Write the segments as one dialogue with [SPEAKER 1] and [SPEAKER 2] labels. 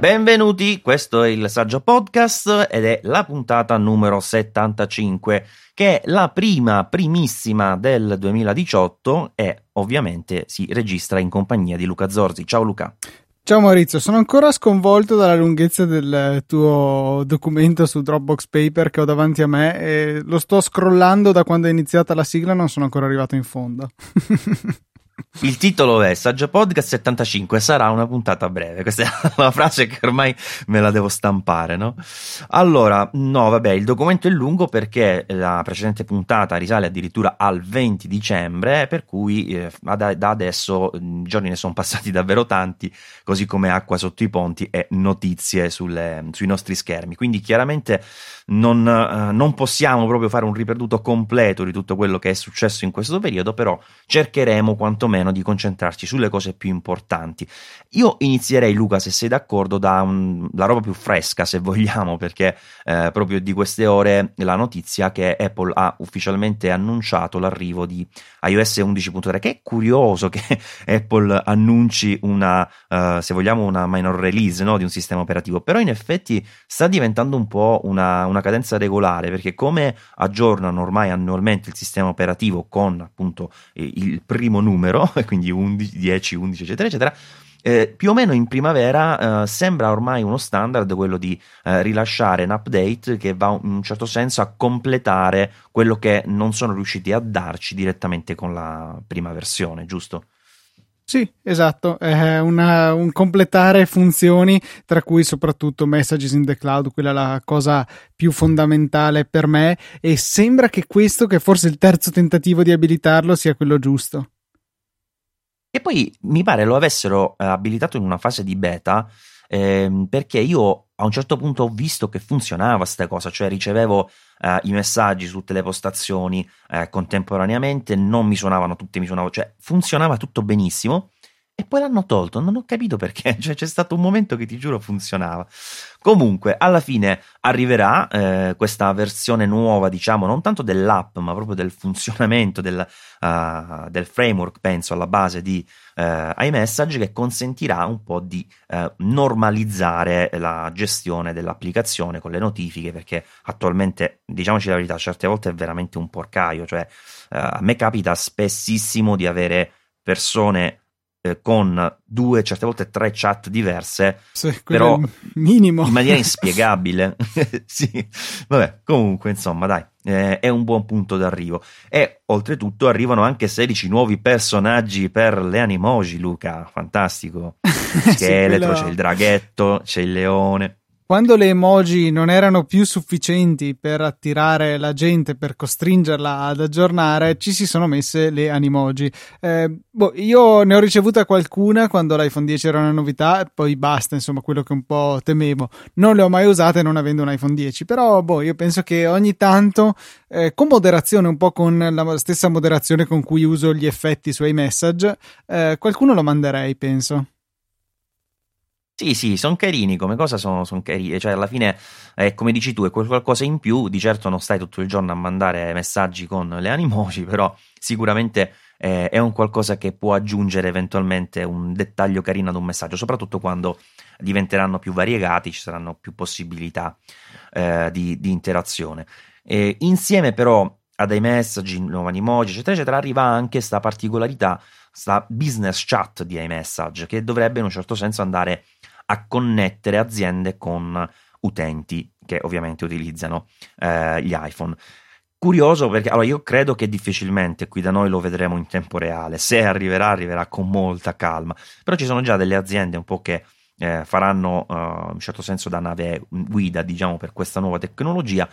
[SPEAKER 1] Benvenuti, questo è il Saggio Podcast ed è la puntata numero 75, che è la prima, primissima del 2018 e ovviamente si registra in compagnia di Luca Zorzi. Ciao Luca.
[SPEAKER 2] Ciao Maurizio, sono ancora sconvolto dalla lunghezza del tuo documento su Dropbox Paper che ho davanti a me e lo sto scrollando da quando è iniziata la sigla, non sono ancora arrivato in fondo.
[SPEAKER 1] Il titolo è Saggio Podcast 75, sarà una puntata breve. Questa è la frase che ormai me la devo stampare, no? Allora, no, vabbè, il documento è lungo perché la precedente puntata risale addirittura al 20 dicembre, per cui eh, da, da, adesso i giorni ne sono passati davvero tanti, così come acqua sotto i ponti e notizie sulle, sui nostri schermi. Quindi chiaramente non, eh, non possiamo proprio fare un ripetuto completo di tutto quello che è successo in questo periodo, però cercheremo quantomeno di concentrarci sulle cose più importanti. Io inizierei, Luca, se sei d'accordo, da un, la roba più fresca, se vogliamo, perché eh, proprio di queste ore la notizia che Apple ha ufficialmente annunciato l'arrivo di iOS 11.3, che è curioso che Apple annunci una, uh, se vogliamo, una minor release no, di un sistema operativo, però in effetti sta diventando un po' una, una cadenza regolare, perché come aggiornano ormai annualmente il sistema operativo con appunto il primo numero, quindi 11, 10, 11, eccetera, eccetera, eh, più o meno in primavera eh, sembra ormai uno standard quello di eh, rilasciare un update che va in un certo senso a completare quello che non sono riusciti a darci direttamente con la prima versione, giusto?
[SPEAKER 2] Sì, esatto, è una, un completare funzioni, tra cui soprattutto Messages in the Cloud, quella è la cosa più fondamentale per me e sembra che questo, che forse il terzo tentativo di abilitarlo, sia quello giusto.
[SPEAKER 1] E poi mi pare lo avessero eh, abilitato in una fase di beta ehm, perché io a un certo punto ho visto che funzionava questa cosa, cioè ricevevo eh, i messaggi su tutte le postazioni eh, contemporaneamente, non mi suonavano tutte, mi suonavano, cioè funzionava tutto benissimo e poi l'hanno tolto, non ho capito perché, cioè c'è stato un momento che ti giuro funzionava. Comunque, alla fine arriverà eh, questa versione nuova, diciamo, non tanto dell'app, ma proprio del funzionamento del, uh, del framework, penso, alla base di uh, iMessage, che consentirà un po' di uh, normalizzare la gestione dell'applicazione con le notifiche, perché attualmente, diciamoci la verità, certe volte è veramente un porcaio, cioè a me capita spessissimo di avere persone eh, con due, certe volte tre chat diverse, sì, però
[SPEAKER 2] minimo.
[SPEAKER 1] in maniera inspiegabile. sì, vabbè, comunque, insomma, dai, eh, è un buon punto d'arrivo. E oltretutto arrivano anche 16 nuovi personaggi per le animoji, Luca, fantastico. Scheletro, sì, c'è il draghetto, c'è il leone
[SPEAKER 2] quando le emoji non erano più sufficienti per attirare la gente, per costringerla ad aggiornare, ci si sono messe le animoji. Eh, boh, io ne ho ricevuta qualcuna quando l'iPhone 10 era una novità, e poi basta, insomma, quello che un po' temevo. Non le ho mai usate non avendo un iPhone 10, però boh, io penso che ogni tanto, eh, con moderazione, un po' con la stessa moderazione con cui uso gli effetti su iMessage, eh, qualcuno lo manderei, penso.
[SPEAKER 1] Sì, sì, sono carini, come cosa sono, son carini, cioè alla fine, eh, come dici tu, è qualcosa in più, di certo non stai tutto il giorno a mandare messaggi con le animoji, però sicuramente eh, è un qualcosa che può aggiungere eventualmente un dettaglio carino ad un messaggio, soprattutto quando diventeranno più variegati, ci saranno più possibilità eh, di, di, interazione. insieme però a dei messaggi, nuovi animoji, eccetera, eccetera, arriva anche questa particolarità, questa business chat di iMessage, che dovrebbe in un certo senso andare a connettere aziende con utenti che ovviamente utilizzano eh, gli iPhone. Curioso perché allora io credo che difficilmente qui da noi lo vedremo in tempo reale, se arriverà arriverà con molta calma, però ci sono già delle aziende un po' che eh, faranno uh, in un certo senso da nave guida diciamo per questa nuova tecnologia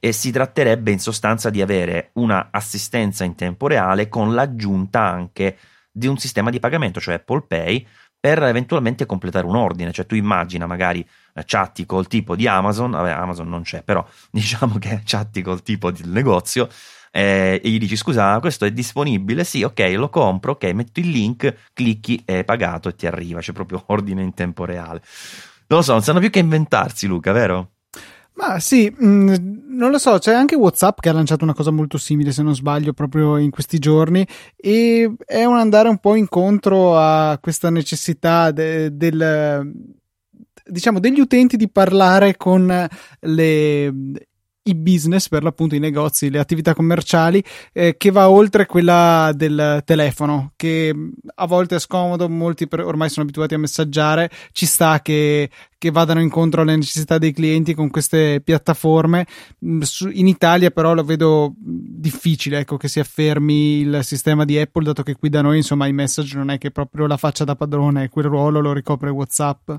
[SPEAKER 1] e si tratterebbe in sostanza di avere una assistenza in tempo reale con l'aggiunta anche di un sistema di pagamento, cioè Apple Pay, per eventualmente completare un ordine. Cioè, tu immagina magari eh, chatti col tipo di Amazon, vabbè, Amazon non c'è, però diciamo che chatti col tipo del negozio. Eh, e gli dici scusa questo è disponibile sì ok lo compro ok metto il link clicchi è pagato e ti arriva c'è proprio ordine in tempo reale non lo so non sanno più che inventarsi Luca vero?
[SPEAKER 2] Ma sì, mh, mm, non lo so, c'è anche WhatsApp che ha lanciato una cosa molto simile, se non sbaglio, proprio in questi giorni e è un andare un po' incontro a questa necessità de, del diciamo degli utenti di parlare con le i business, per l'appunto i negozi, le attività commerciali, eh, che va oltre quella del telefono, che mm, a volte è scomodo, molti per, ormai sono abituati a messaggiare, ci sta che, che, vadano incontro alle necessità dei clienti con queste piattaforme. Mm, in Italia però lo vedo mm, difficile, ecco, che si affermi il sistema di Apple, dato che qui da noi, insomma, i message non è che proprio la faccia da padrone, quel ruolo lo ricopre WhatsApp.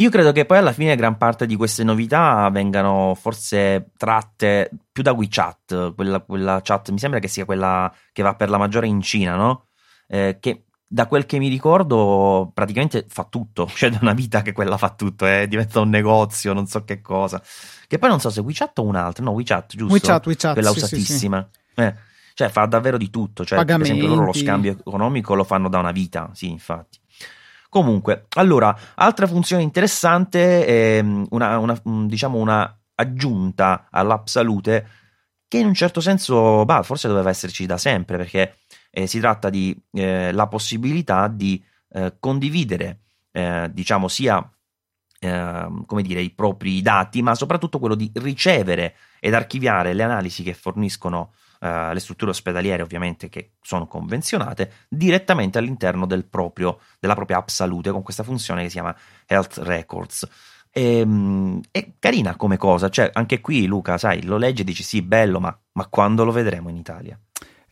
[SPEAKER 1] Io credo che poi alla fine gran parte di queste novità vengano forse tratte più da WeChat, quella, quella chat mi sembra che sia quella che va per la maggiore in Cina, no? Eh, che da quel che mi ricordo praticamente fa tutto, cioè da una vita che quella fa tutto, eh, diventa un negozio, non so che cosa. Che poi non so se WeChat o un'altra, no WeChat, giusto?
[SPEAKER 2] WeChat, WeChat,
[SPEAKER 1] quella
[SPEAKER 2] sì,
[SPEAKER 1] usatissima.
[SPEAKER 2] Sì, sì.
[SPEAKER 1] Eh, cioè fa davvero di tutto, cioè
[SPEAKER 2] Pagamenti.
[SPEAKER 1] per esempio loro lo scambio economico lo fanno da una vita, sì infatti. Comunque, allora, altra funzione interessante è mm, una, una, mm, diciamo una aggiunta all'app salute che in un certo senso, bah, forse doveva esserci da sempre perché eh, si tratta di eh, la possibilità di eh, condividere, eh, diciamo, sia ehm, come dire, i propri dati, ma soprattutto quello di ricevere ed archiviare le analisi che forniscono uh, le strutture ospedaliere ovviamente che sono convenzionate, direttamente all'interno del proprio, della propria app salute con questa funzione che si chiama Health Records. E, ehm, è carina come cosa, cioè anche qui Luca, sai, lo leggi e dici sì, bello, ma, ma quando lo vedremo in Italia?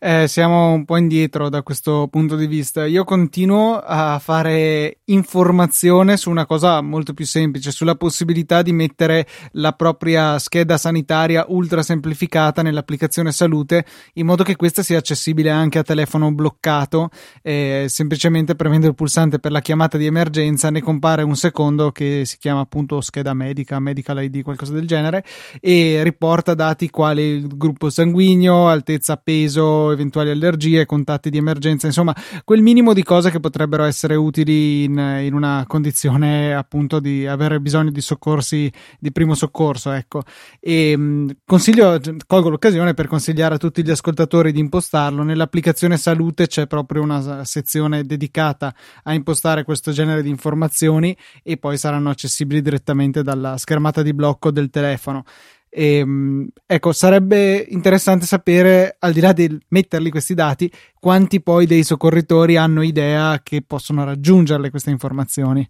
[SPEAKER 2] Eh, siamo un po' indietro da questo punto di vista. Io continuo a fare informazione su una cosa molto più semplice, sulla possibilità di mettere la propria scheda sanitaria ultra semplificata nell'applicazione salute, in modo che questa sia accessibile anche a telefono bloccato. Eh, semplicemente premendo il pulsante per la chiamata di emergenza, ne compare un secondo che si chiama appunto scheda medica, medical ID, qualcosa del genere, e riporta dati quali il gruppo sanguigno, altezza, peso eventuali allergie, contatti di emergenza, insomma, quel minimo di cose che potrebbero essere utili in, in una condizione appunto di avere bisogno di soccorsi di primo soccorso, ecco. E mh, consiglio, colgo l'occasione per consigliare a tutti gli ascoltatori di impostarlo. Nell'applicazione salute c'è proprio una sezione dedicata a impostare questo genere di informazioni e poi saranno accessibili direttamente dalla schermata di blocco del telefono. E, ehm, ecco, sarebbe interessante sapere, al di là di metterli questi dati, quanti poi dei soccorritori hanno idea che possono raggiungerle queste informazioni.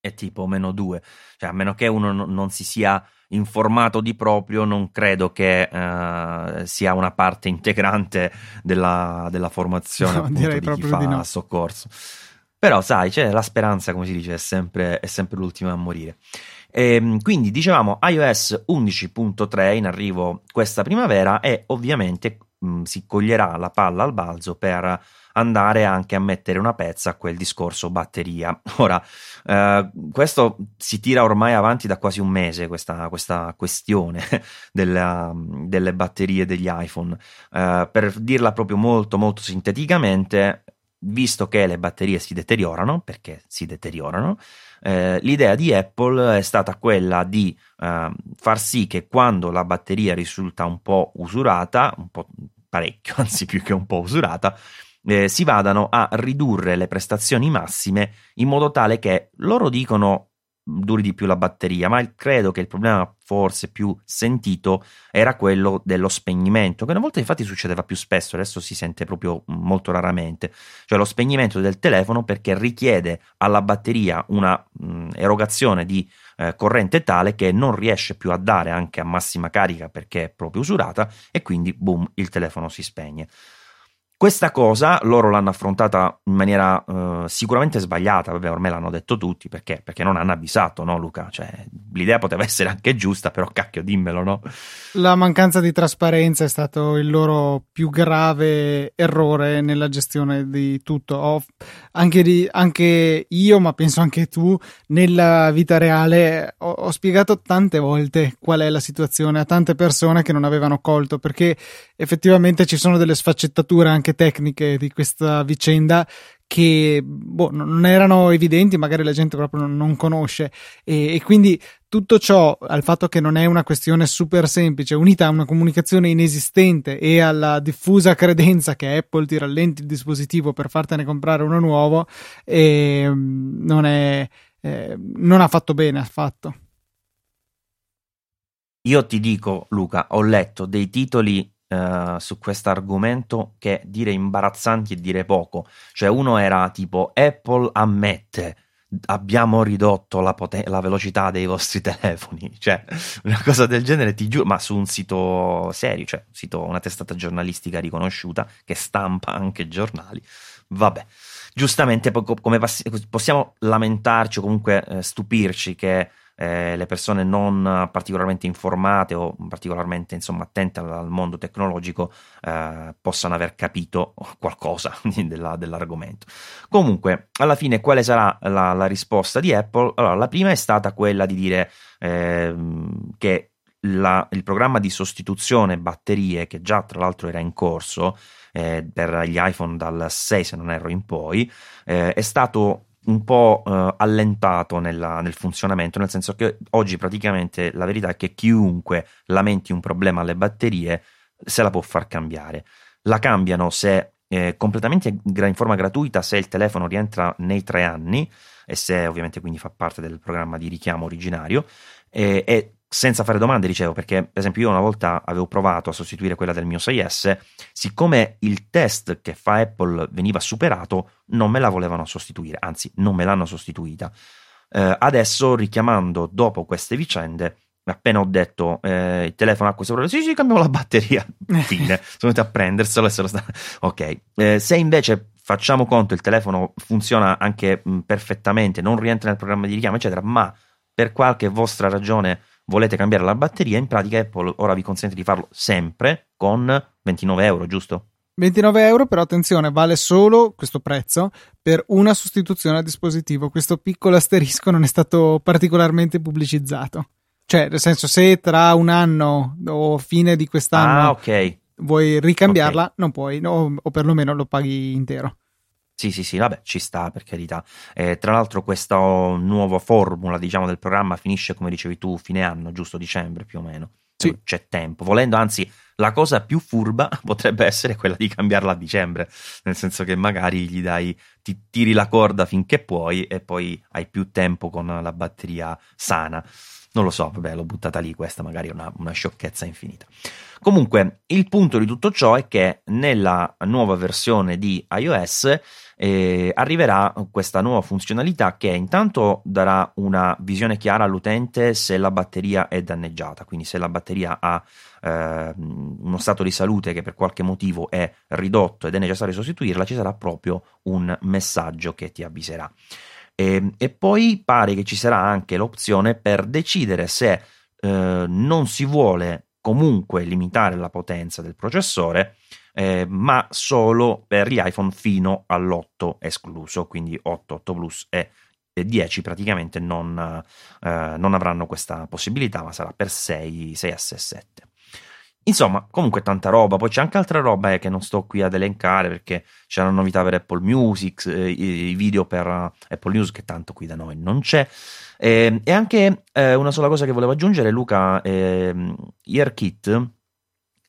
[SPEAKER 1] È tipo meno due, cioè a meno che uno non si sia informato di proprio, non credo che uh, sia una parte integrante della, della formazione no, direi di proprio di no. soccorso. Però, sai, c'è la speranza, come si dice, è sempre, è sempre l'ultima a morire. E, ehm, quindi dicevamo iOS 11.3 in arrivo questa primavera e ovviamente mh, mm, si coglierà la palla al balzo per andare anche a mettere una pezza a quel discorso batteria. Ora, eh, questo si tira ormai avanti da quasi un mese, questa, questa questione della, delle batterie degli iPhone. Eh, per dirla proprio molto, molto sinteticamente, visto che le batterie si deteriorano, perché si deteriorano, eh, l'idea di Apple è stata quella di eh, far sì che quando la batteria risulta un po' usurata, un po' parecchio, anzi più che un po' usurata, eh, si vadano a ridurre le prestazioni massime in modo tale che loro dicono duri di più la batteria, ma credo che il problema forse più sentito era quello dello spegnimento, che una volta infatti succedeva più spesso, adesso si sente proprio molto raramente, cioè lo spegnimento del telefono perché richiede alla batteria una mh, erogazione di eh, corrente tale che non riesce più a dare anche a massima carica perché è proprio usurata e quindi boom il telefono si spegne. Questa cosa loro l'hanno affrontata in maniera uh, sicuramente sbagliata, vabbè ormai l'hanno detto tutti, perché? Perché non hanno avvisato, no Luca? Cioè, l'idea poteva essere anche giusta, però cacchio dimmelo, no?
[SPEAKER 2] La mancanza di trasparenza è stato il loro più grave errore nella gestione di tutto. Ho, anche, di, anche, io, ma penso anche tu, nella vita reale ho, ho spiegato tante volte qual è la situazione a tante persone che non avevano colto, perché effettivamente ci sono delle sfaccettature anche tecniche di questa vicenda che boh, non erano evidenti, magari la gente proprio non, conosce e, e quindi tutto ciò al fatto che non è una questione super semplice, unita a una comunicazione inesistente e alla diffusa credenza che Apple ti rallenti il dispositivo per fartene comprare uno nuovo, eh, non, è, eh, non ha fatto bene affatto.
[SPEAKER 1] Io ti dico, Luca, ho letto dei titoli uh, su questo argomento che dire imbarazzanti e dire poco. Cioè, uno era tipo Apple ammette. Abbiamo ridotto la, poten- la velocità dei vostri telefoni, cioè una cosa del genere, ti giuro, ma su un sito serio, cioè un sito, una testata giornalistica riconosciuta che stampa anche giornali. Vabbè, giustamente come possiamo lamentarci o comunque eh, stupirci che eh, le persone non particolarmente informate o particolarmente insomma, attente al, mondo tecnologico eh, possano aver capito qualcosa della, dell'argomento. Comunque, alla fine, quale sarà la, la risposta di Apple? Allora, la prima è stata quella di dire eh, che la, il programma di sostituzione batterie, che già tra l'altro era in corso eh, per gli iPhone dal 6, se non erro in poi, eh, è stato un po' eh, allentato nella, nel funzionamento, nel senso che oggi praticamente la verità è che chiunque lamenti un problema alle batterie se la può far cambiare. La cambiano se eh, completamente in forma gratuita se il telefono rientra nei tre anni e se ovviamente quindi fa parte del programma di richiamo originario eh, e senza fare domande, dicevo, perché per esempio io una volta avevo provato a sostituire quella del mio 6S, siccome il test che fa Apple veniva superato, non me la volevano sostituire, anzi non me l'hanno sostituita. Eh, adesso, richiamando dopo queste vicende, appena ho detto eh, il telefono ha questo problema, sì sì cambiamo la batteria, fine, sono venuti a prenderselo e se lo sta... Ok, eh, se invece facciamo conto il telefono funziona anche mh, perfettamente, non rientra nel programma di richiamo, eccetera, ma per qualche vostra ragione volete cambiare la batteria, in pratica Apple ora vi consente di farlo sempre con 29 euro, giusto?
[SPEAKER 2] 29 euro, però attenzione, vale solo questo prezzo per una sostituzione a dispositivo. Questo piccolo asterisco non è stato particolarmente pubblicizzato. Cioè, nel senso, se tra un anno o fine di quest'anno
[SPEAKER 1] ah, okay.
[SPEAKER 2] vuoi ricambiarla, okay. non puoi, no, o perlomeno lo paghi intero.
[SPEAKER 1] Sì, sì, sì, vabbè, ci sta per carità. Eh, tra l'altro, questa nuova formula, diciamo, del programma finisce, come dicevi tu, fine anno, giusto dicembre più o meno.
[SPEAKER 2] Sì.
[SPEAKER 1] C'è tempo. Volendo, anzi, la cosa più furba potrebbe essere quella di cambiarla a dicembre, nel senso che magari gli dai, ti tiri la corda finché puoi e poi hai più tempo con la batteria sana. Non lo so, vabbè, l'ho buttata lì, questa magari è una, una sciocchezza infinita. Comunque, il punto di tutto ciò è che nella nuova versione di iOS eh, arriverà questa nuova funzionalità che intanto darà una visione chiara all'utente se la batteria è danneggiata, quindi se la batteria ha eh, uno stato di salute che per qualche motivo è ridotto ed è necessario sostituirla, ci sarà proprio un messaggio che ti avviserà. E, ehm, e poi pare che ci sarà anche l'opzione per decidere se eh, non si vuole comunque limitare la potenza del processore, eh, ma solo per gli iPhone fino all'8 escluso, quindi 8, 8 Plus e 10 praticamente non, eh, non avranno questa possibilità, ma sarà per 6, 6S e 7. Insomma, comunque tanta roba. Poi c'è anche altra roba eh, che non sto qui ad elencare perché c'è una novità per Apple Music, eh, i video per uh, Apple News che tanto qui da noi non c'è. Eh, e anche eh, una sola cosa che volevo aggiungere, Luca, ehm, EarKit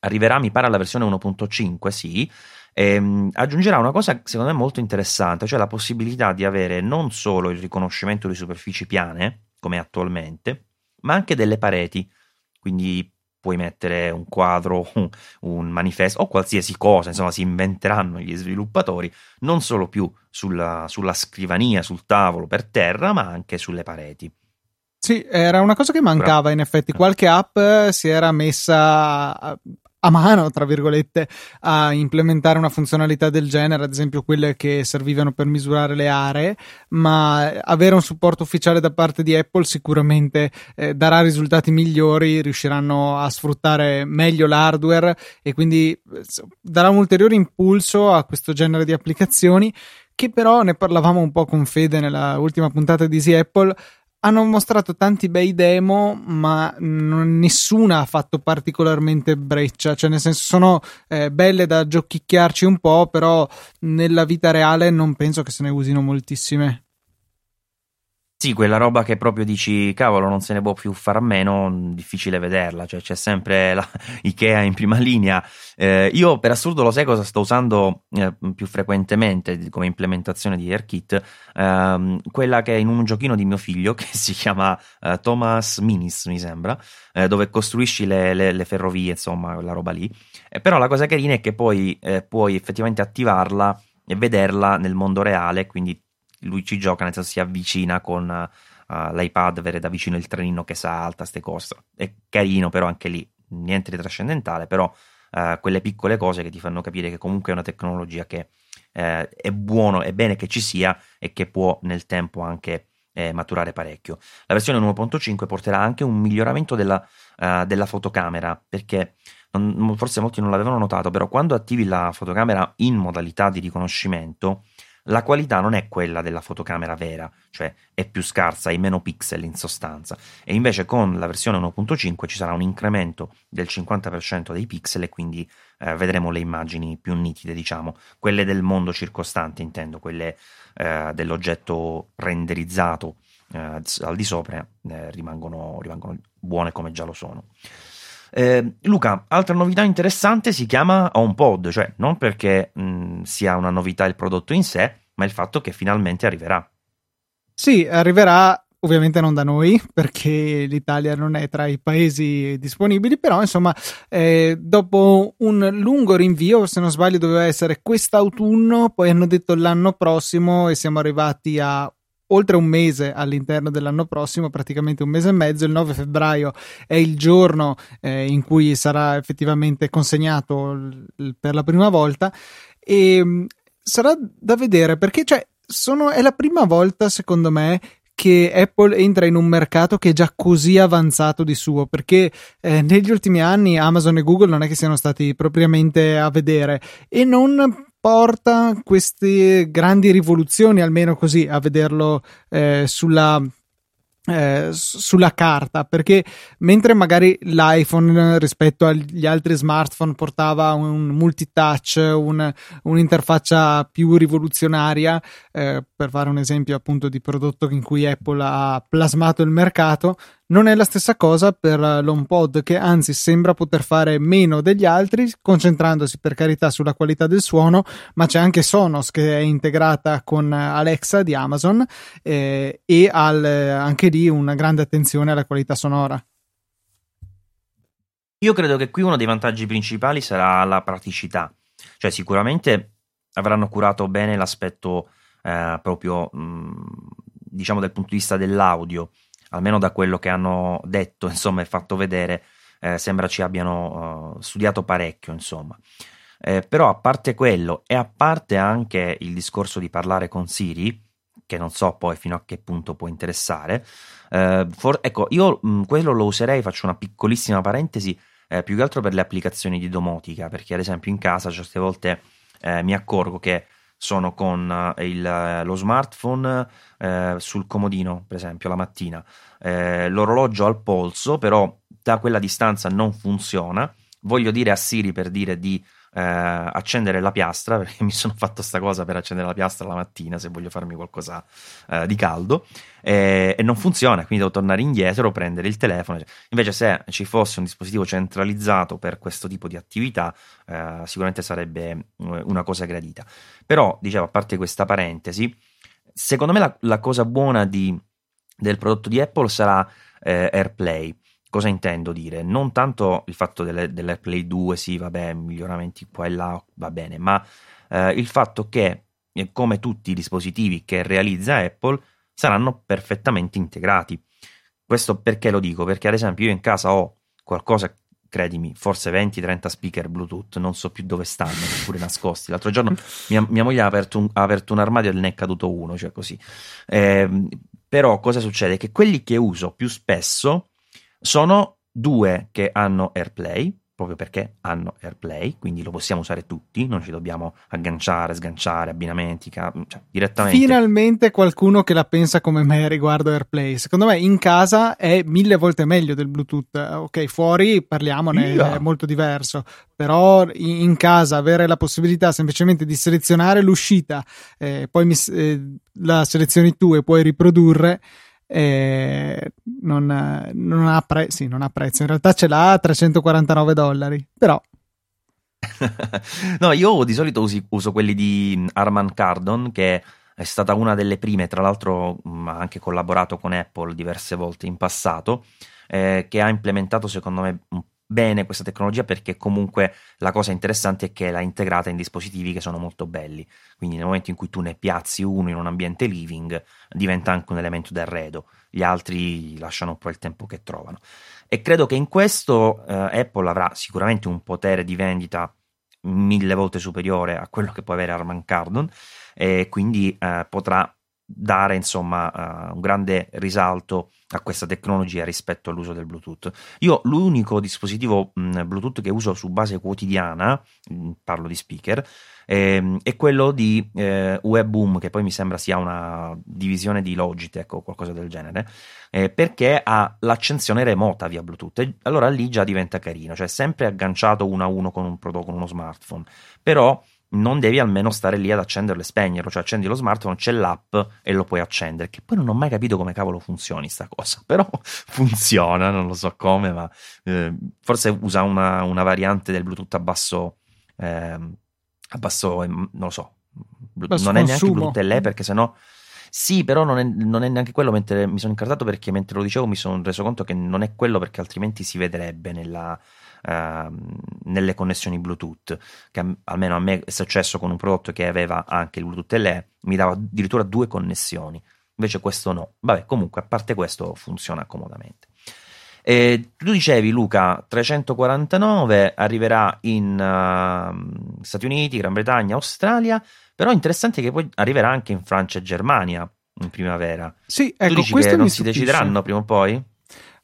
[SPEAKER 1] arriverà, mi pare, alla versione 1.5, sì. Ehm, aggiungerà una cosa secondo me molto interessante, cioè la possibilità di avere non solo il riconoscimento di superfici piane, come attualmente, ma anche delle pareti. Quindi puoi mettere un quadro, un manifesto o qualsiasi cosa, insomma si inventeranno gli sviluppatori, non solo più sulla, sulla scrivania, sul tavolo, per terra, ma anche sulle pareti.
[SPEAKER 2] Sì, era una cosa che mancava in effetti. Qualche app si era messa a mano, tra virgolette, a implementare una funzionalità del genere, ad esempio quelle che servivano per misurare le aree, ma avere un supporto ufficiale da parte di Apple sicuramente eh, darà risultati migliori, riusciranno a sfruttare meglio l'hardware e quindi darà un ulteriore impulso a questo genere di applicazioni che però ne parlavamo un po' con Fede nella ultima puntata di Easy Apple hanno mostrato tanti bei demo, ma non, nessuna ha fatto particolarmente breccia. Cioè, nel senso, sono eh, belle da giochicchiarci un po', però nella vita reale non penso che se ne usino moltissime.
[SPEAKER 1] Sì, quella roba che proprio dici, cavolo, non se ne può più fare a meno, difficile vederla, cioè c'è sempre la Ikea in prima linea. Eh, io per assurdo lo sai cosa sto usando eh, più frequentemente come implementazione di AirKit? Eh, quella che è in un giochino di mio figlio che si chiama eh, Thomas Minis, mi sembra, eh, dove costruisci le, le, le, ferrovie, insomma, quella roba lì. Eh, però la cosa carina è che poi puoi effettivamente attivarla e vederla nel mondo reale, quindi lui ci gioca, nel senso si avvicina con uh, l'iPad, vede da vicino il trenino che salta, queste cose. È carino, però anche lì niente di trascendentale, però uh, quelle piccole cose che ti fanno capire che comunque è una tecnologia che uh, è buono, è bene che ci sia e che può nel tempo anche eh, maturare parecchio. La versione 1.5 porterà anche un miglioramento della, della fotocamera, perché forse molti non l'avevano notato, però quando attivi la fotocamera in modalità di riconoscimento, la qualità non è quella della fotocamera vera, cioè è più scarsa, hai meno pixel in sostanza, e invece con la versione 1.5 ci sarà un incremento del 50% dei pixel e quindi eh, vedremo le immagini più nitide, diciamo, quelle del mondo circostante, intendo, quelle eh, dell'oggetto renderizzato eh, al di sopra eh, rimangono, rimangono buone come già lo sono. Eh, Luca, altra novità interessante si chiama HomePod, cioè non perché mh, sia una novità il prodotto in sé, ma il fatto che finalmente arriverà.
[SPEAKER 2] Sì, arriverà ovviamente non da noi perché l'Italia non è tra i paesi disponibili, però insomma eh, dopo un lungo rinvio, se non sbaglio doveva essere quest'autunno, poi hanno detto l'anno prossimo e siamo arrivati a oltre un mese all'interno dell'anno prossimo, praticamente un mese e mezzo. Il 9 febbraio è il giorno eh, in cui sarà effettivamente consegnato l- per la prima volta e mh, mm, sarà da vedere perché cioè, sono, è la prima volta, secondo me, che Apple entra in un mercato che è già così avanzato di suo, perché eh, negli ultimi anni Amazon e Google non è che siano stati propriamente a vedere e non porta queste grandi rivoluzioni, almeno così a vederlo eh, sulla eh, sulla carta perché mentre magari l'iPhone rispetto agli altri smartphone portava un multitouch, un, un'interfaccia più rivoluzionaria, eh, per fare un esempio appunto di prodotto in cui Apple ha plasmato il mercato, non è la stessa cosa per l'HomePod che anzi sembra poter fare meno degli altri concentrandosi per carità sulla qualità del suono ma c'è anche Sonos che è integrata con Alexa di Amazon eh, e al, anche lì una grande attenzione alla qualità sonora.
[SPEAKER 1] Io credo che qui uno dei vantaggi principali sarà la praticità, cioè sicuramente avranno curato bene l'aspetto eh, proprio mh, diciamo dal punto di vista dell'audio almeno da quello che hanno detto insomma, e fatto vedere, eh, sembra ci abbiano uh, studiato parecchio, insomma. Eh, però a parte quello e a parte anche il discorso di parlare con Siri, che non so poi fino a che punto può interessare, eh, for- ecco, io mh, quello lo userei, faccio una piccolissima parentesi, eh, più che altro per le applicazioni di domotica, perché ad esempio in casa certe volte eh, mi accorgo che sono con eh, il, eh, lo smartphone eh, sul comodino, per esempio, la mattina, eh, l'orologio al polso, però da quella distanza non funziona. Voglio dire a Siri per dire di eh, accendere la piastra, perché mi sono fatto sta cosa per accendere la piastra la mattina se voglio farmi qualcosa eh, di caldo, e, e, non funziona, quindi devo tornare indietro, prendere il telefono. Invece se ci fosse un dispositivo centralizzato per questo tipo di attività, eh, sicuramente sarebbe eh, una cosa gradita. Però, dicevo, a parte questa parentesi, secondo me la, la cosa buona di, del prodotto di Apple sarà eh, AirPlay Cosa intendo dire? Non tanto il fatto delle, dell'AirPlay 2, sì, vabbè, miglioramenti qua e là, va bene, ma eh, il fatto che, eh, come tutti i dispositivi che realizza Apple, saranno perfettamente integrati. Questo perché lo dico? Perché ad esempio io in casa ho qualcosa, credimi, forse 20-30 speaker Bluetooth, non so più dove stanno, neppure nascosti. L'altro giorno mia, mia moglie ha aperto, un, ha aperto, un, armadio e ne è caduto uno, cioè così. Eh, però cosa succede? Che quelli che uso più spesso sono due che hanno AirPlay proprio perché hanno AirPlay, quindi lo possiamo usare tutti, non ci dobbiamo agganciare, sganciare, abbinamenti, cioè, direttamente.
[SPEAKER 2] Finalmente qualcuno che la pensa come me riguardo AirPlay. Secondo me in casa è mille volte meglio del Bluetooth. Ok, fuori parliamone, yeah. è molto diverso, però in casa avere la possibilità semplicemente di selezionare l'uscita, eh, poi mi, eh, la selezioni tu e puoi riprodurre eh, non, non, ha pre- sì, non ha prezzo. In realtà ce l'ha a 349 dollari, però.
[SPEAKER 1] no, io di solito usi, uso quelli di Arman Cardon, che è stata una delle prime, tra l'altro ha anche collaborato con Apple diverse volte in passato, eh, che ha implementato secondo me un bene questa tecnologia perché comunque la cosa interessante è che l'ha integrata in dispositivi che sono molto belli. Quindi nel momento in cui tu ne piazzi uno in un ambiente living, diventa anche un elemento d'arredo. Gli altri lasciano un po' il tempo che trovano. E credo che in questo eh, Apple avrà sicuramente un potere di vendita mille volte superiore a quello che può avere Arman Cardon e quindi eh, potrà dare insomma uh, un grande risalto a questa tecnologia rispetto all'uso del Bluetooth. Io l'unico dispositivo mh, Bluetooth che uso su base quotidiana, mh, parlo di speaker, eh, è quello di eh, Webboom, che poi mi sembra sia una divisione di Logitech o qualcosa del genere, eh, perché ha l'accensione remota via Bluetooth. E allora lì già diventa carino, cioè sempre agganciato uno a uno con un prodotto, con uno smartphone, però non devi almeno stare lì ad accenderlo e spegnerlo, cioè accendi lo smartphone, c'è l'app e lo puoi accendere, che poi non ho mai capito come cavolo funzioni sta cosa, però funziona, non lo so come, ma eh, forse usa una, una, variante del Bluetooth a basso, eh, a basso, non lo so, basso non è neanche Bluetooth LE perché sennò... Sì, però non è, non è, neanche quello. Mentre mi sono incartato perché mentre lo dicevo mi sono reso conto che non è quello perché altrimenti si vedrebbe nella, Ehm, nelle connessioni Bluetooth, che almeno a me è successo con un prodotto che aveva anche il Bluetooth LE, mi dava addirittura due connessioni, invece questo no. Vabbè, comunque, a parte questo funziona comodamente. E tu dicevi Luca 349 arriverà in uh, Stati Uniti, Gran Bretagna, Australia, però è interessante che poi arriverà anche in Francia e Germania in primavera.
[SPEAKER 2] Sì, ecco,
[SPEAKER 1] tu dici
[SPEAKER 2] questo
[SPEAKER 1] non
[SPEAKER 2] si
[SPEAKER 1] decideranno prima o poi?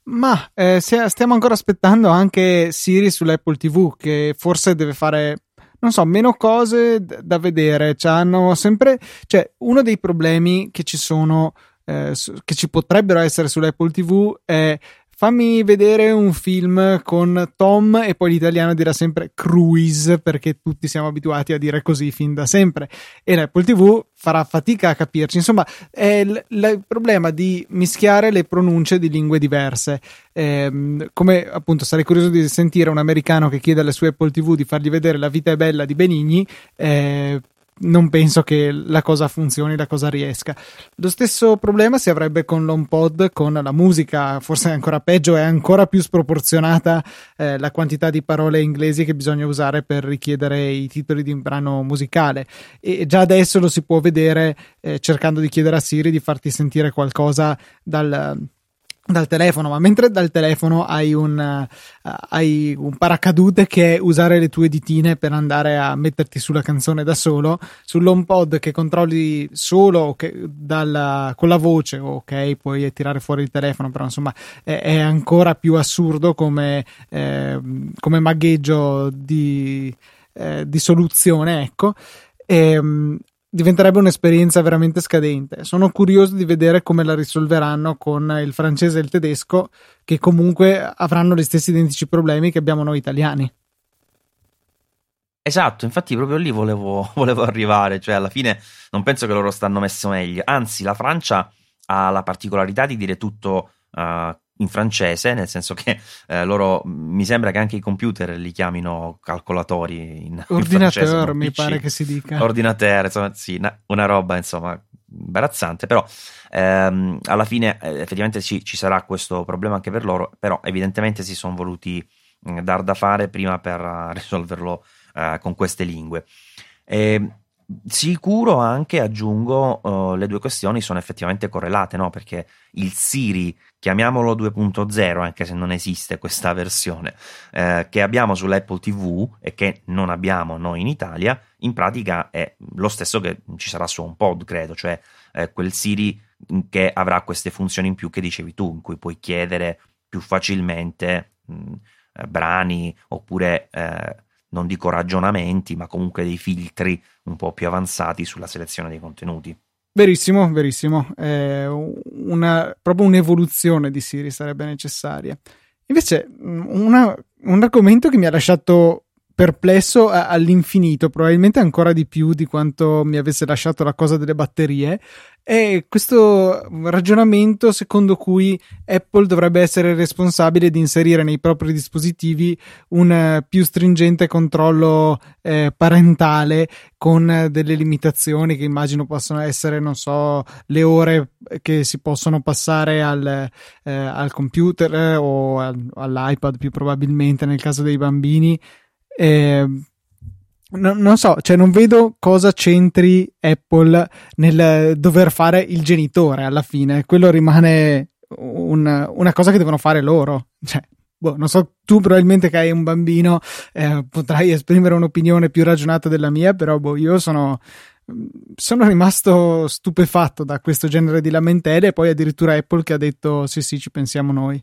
[SPEAKER 2] Ma eh, stiamo ancora aspettando anche Siri sull'Apple TV, che forse deve fare, non so, meno cose da vedere. Cioè, hanno sempre. Cioè, uno dei problemi che ci sono. Eh, che ci potrebbero essere sull'Apple TV è fammi vedere un film con Tom e poi l'italiano dirà sempre Cruise perché tutti siamo abituati a dire così fin da sempre. E l'Apple TV farà fatica a capirci. Insomma è l- il problema di mischiare le pronunce di lingue diverse. Ehm, come appunto sarei curioso di sentire un americano che chiede alle sue Apple TV di fargli vedere La vita è bella di Benigni eh, non penso che la cosa funzioni, la cosa riesca. Lo stesso problema si avrebbe con l'HomePod, con la musica, forse è ancora peggio, è ancora più sproporzionata eh, la quantità di parole inglesi che bisogna usare per richiedere i titoli di un brano musicale. E già adesso lo si può vedere eh, cercando di chiedere a Siri di farti sentire qualcosa dal dal telefono, ma mentre dal telefono hai un, uh, hai un paracadute che è usare le tue ditine per andare a metterti sulla canzone da solo, sull'HomePod che controlli solo che, dalla, con la voce, ok, puoi tirare fuori il telefono, però insomma è, è ancora più assurdo come, eh, come magheggio di, eh, di soluzione, ecco. E, ehm, diventerebbe un'esperienza veramente scadente. Sono curioso di vedere come la risolveranno con il francese e il tedesco, che comunque avranno gli stessi identici problemi che abbiamo noi italiani.
[SPEAKER 1] Esatto, infatti proprio lì volevo, volevo arrivare, cioè alla fine non penso che loro stanno messo meglio, anzi la Francia ha la particolarità di dire tutto uh, in francese, nel senso che eh, loro mi sembra che anche i computer li chiamino calcolatori in,
[SPEAKER 2] ordinateur,
[SPEAKER 1] in
[SPEAKER 2] mi pare che si dica.
[SPEAKER 1] Ordinateur, insomma, sì, una roba insomma imbarazzante, però ehm, alla fine eh, effettivamente ci, ci, sarà questo problema anche per loro, però evidentemente si sono voluti mh, dar da fare prima per uh, risolverlo uh, con queste lingue. E, Sicuro anche, aggiungo, uh, le due questioni sono effettivamente correlate, no? Perché il Siri, chiamiamolo 2.0, anche se non esiste questa versione, eh, che abbiamo sull'Apple TV e che non abbiamo noi in Italia, in pratica è lo stesso che ci sarà su un pod, credo, cioè eh, quel Siri che avrà queste funzioni in più che dicevi tu, in cui puoi chiedere più facilmente mh, eh, brani oppure eh, non dico ragionamenti, ma comunque dei filtri un po' più avanzati sulla selezione dei contenuti.
[SPEAKER 2] Verissimo, verissimo. Eh, una, proprio un'evoluzione di Siri sarebbe necessaria. Invece, una, un argomento che mi ha lasciato perplesso all'infinito, probabilmente ancora di più di quanto mi avesse lasciato la cosa delle batterie, è questo ragionamento secondo cui Apple dovrebbe essere responsabile di inserire nei propri dispositivi un eh, più stringente controllo eh, parentale con delle limitazioni che immagino possono essere, non so, le ore che si possono passare al, eh, al computer eh, o al, all'iPad più probabilmente nel caso dei bambini eh, no, non so, cioè non vedo cosa c'entri Apple nel dover fare il genitore alla fine. Quello rimane un, una cosa che devono fare loro. Cioè, boh, non so, tu probabilmente che hai un bambino eh, potrai esprimere un'opinione più ragionata della mia, però boh, io sono sono rimasto stupefatto da questo genere di lamentele e poi addirittura Apple che ha detto sì sì ci pensiamo noi.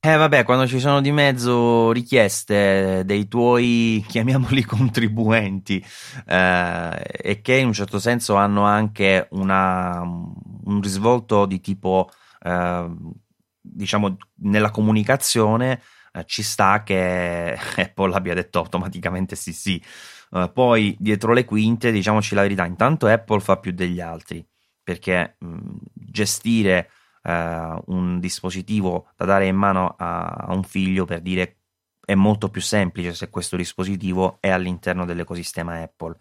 [SPEAKER 1] Eh vabbè, quando ci sono di mezzo richieste dei tuoi, chiamiamoli contribuenti, eh, e che in un certo senso hanno anche una, un risvolto di tipo, eh, diciamo, nella comunicazione, eh, ci sta che Apple abbia detto automaticamente sì sì. Uh, poi dietro le quinte, diciamoci la verità, intanto Apple fa più degli altri, perché mh, gestire eh, un dispositivo da dare in mano a, a un figlio per dire è molto più semplice se questo dispositivo è all'interno dell'ecosistema Apple.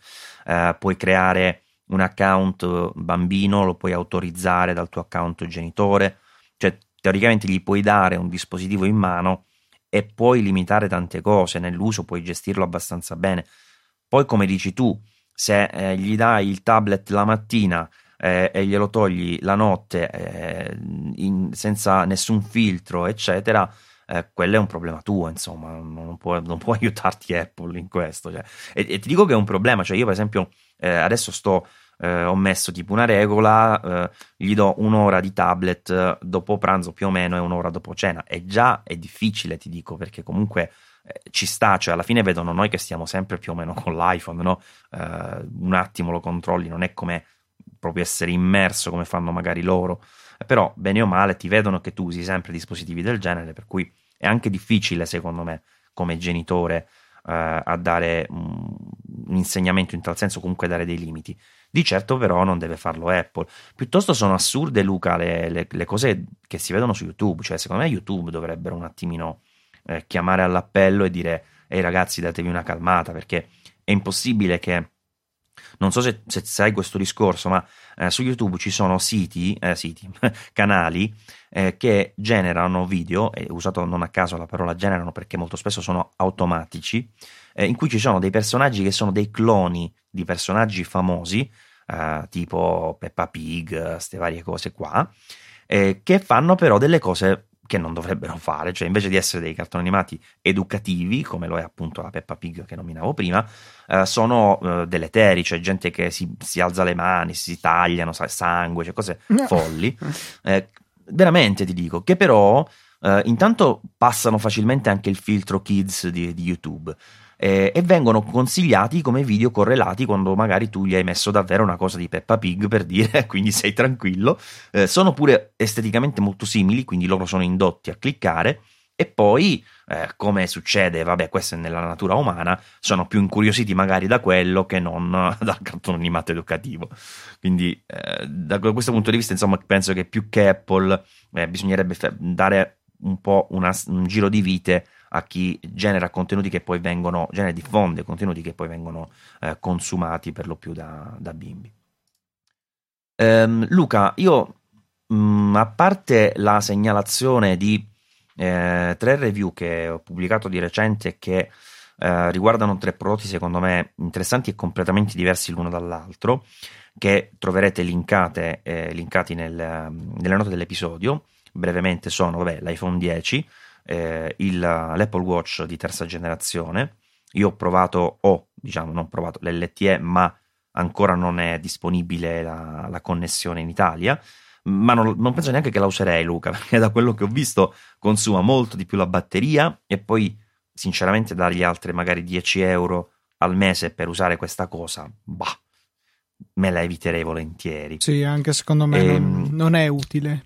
[SPEAKER 1] Eh, puoi creare un account bambino, lo puoi autorizzare dal tuo account genitore, cioè teoricamente gli puoi dare un dispositivo in mano e puoi limitare tante cose nell'uso, puoi gestirlo abbastanza bene. Poi, come dici tu, se eh, gli dai il tablet la mattina eh, e glielo togli la notte eh, in, senza nessun filtro, eccetera, eh, quello è un problema tuo, insomma, non può, non può aiutarti Apple in questo. Cioè. E, e, ti dico che è un problema, cioè io per esempio eh, adesso sto, eh, ho messo tipo una regola, eh, gli do un'ora di tablet dopo pranzo più o meno e un'ora dopo cena, e già è difficile, ti dico, perché comunque ci sta, cioè alla fine vedono noi che stiamo sempre più o meno con l'iPhone, no? un attimo lo controlli, non è come proprio essere immerso come fanno magari loro, però bene o male ti vedono che tu usi sempre dispositivi del genere, per cui è anche difficile secondo me come genitore eh, a dare un, un insegnamento in tal senso, comunque dare dei limiti. Di certo però non deve farlo Apple. Piuttosto sono assurde, Luca, le, le, le cose che si vedono su YouTube, cioè secondo me YouTube dovrebbero un attimino eh, chiamare all'appello e dire ehi ragazzi datevi una calmata perché è impossibile che non so se, se sai questo discorso, ma eh, su YouTube ci sono siti, eh, siti canali eh, che generano video, e usato non a caso la parola generano perché molto spesso sono automatici, eh, in cui ci sono dei personaggi che sono dei cloni di personaggi famosi, eh, tipo Peppa Pig, queste varie cose qua, eh, che fanno però delle cose che non dovrebbero fare, cioè invece di essere dei cartoni animati educativi, come lo è appunto la Peppa Pig che nominavo prima, eh, sono eh, deleteri, cioè gente che si, si, alza le mani, si tagliano, sa, sangue, cioè cose folli. Eh, veramente ti dico, che però eh, intanto passano facilmente anche il filtro kids di, di YouTube eh, e vengono consigliati come video correlati quando magari tu gli hai messo davvero una cosa di Peppa Pig per dire, quindi sei tranquillo. Eh, sono pure esteticamente molto simili, quindi loro sono indotti a cliccare. E poi, eh, come succede, vabbè, questo è nella natura umana, sono più incuriositi magari da quello che non dal cartone animato educativo. Quindi, eh, da questo punto di vista, insomma, penso che più che Apple eh, bisognerebbe dare un po' una, un giro di vite a chi genera contenuti che poi vengono, genera diffonde contenuti che poi vengono eh, consumati per lo più da, da bimbi. Um, Luca, io mh, mm, a parte la segnalazione di eh, tre review che ho pubblicato di recente che eh, riguardano tre prodotti secondo me interessanti e completamente diversi l'uno dall'altro, che troverete linkate, eh, linkati nel, nelle note dell'episodio. Brevemente sono vabbè, l'iPhone 10, eh, il, l'Apple Watch di terza generazione. Io ho provato, ho diciamo non provato l'LTE, ma ancora non è disponibile la, la connessione in Italia. Ma non, non, penso neanche che la userei, Luca, perché da quello che ho visto consuma molto di più la batteria e poi sinceramente dargli altre magari 10 euro al mese per usare questa cosa, bah, me la eviterei volentieri.
[SPEAKER 2] Sì, anche secondo me e, non, ehm, non, è utile.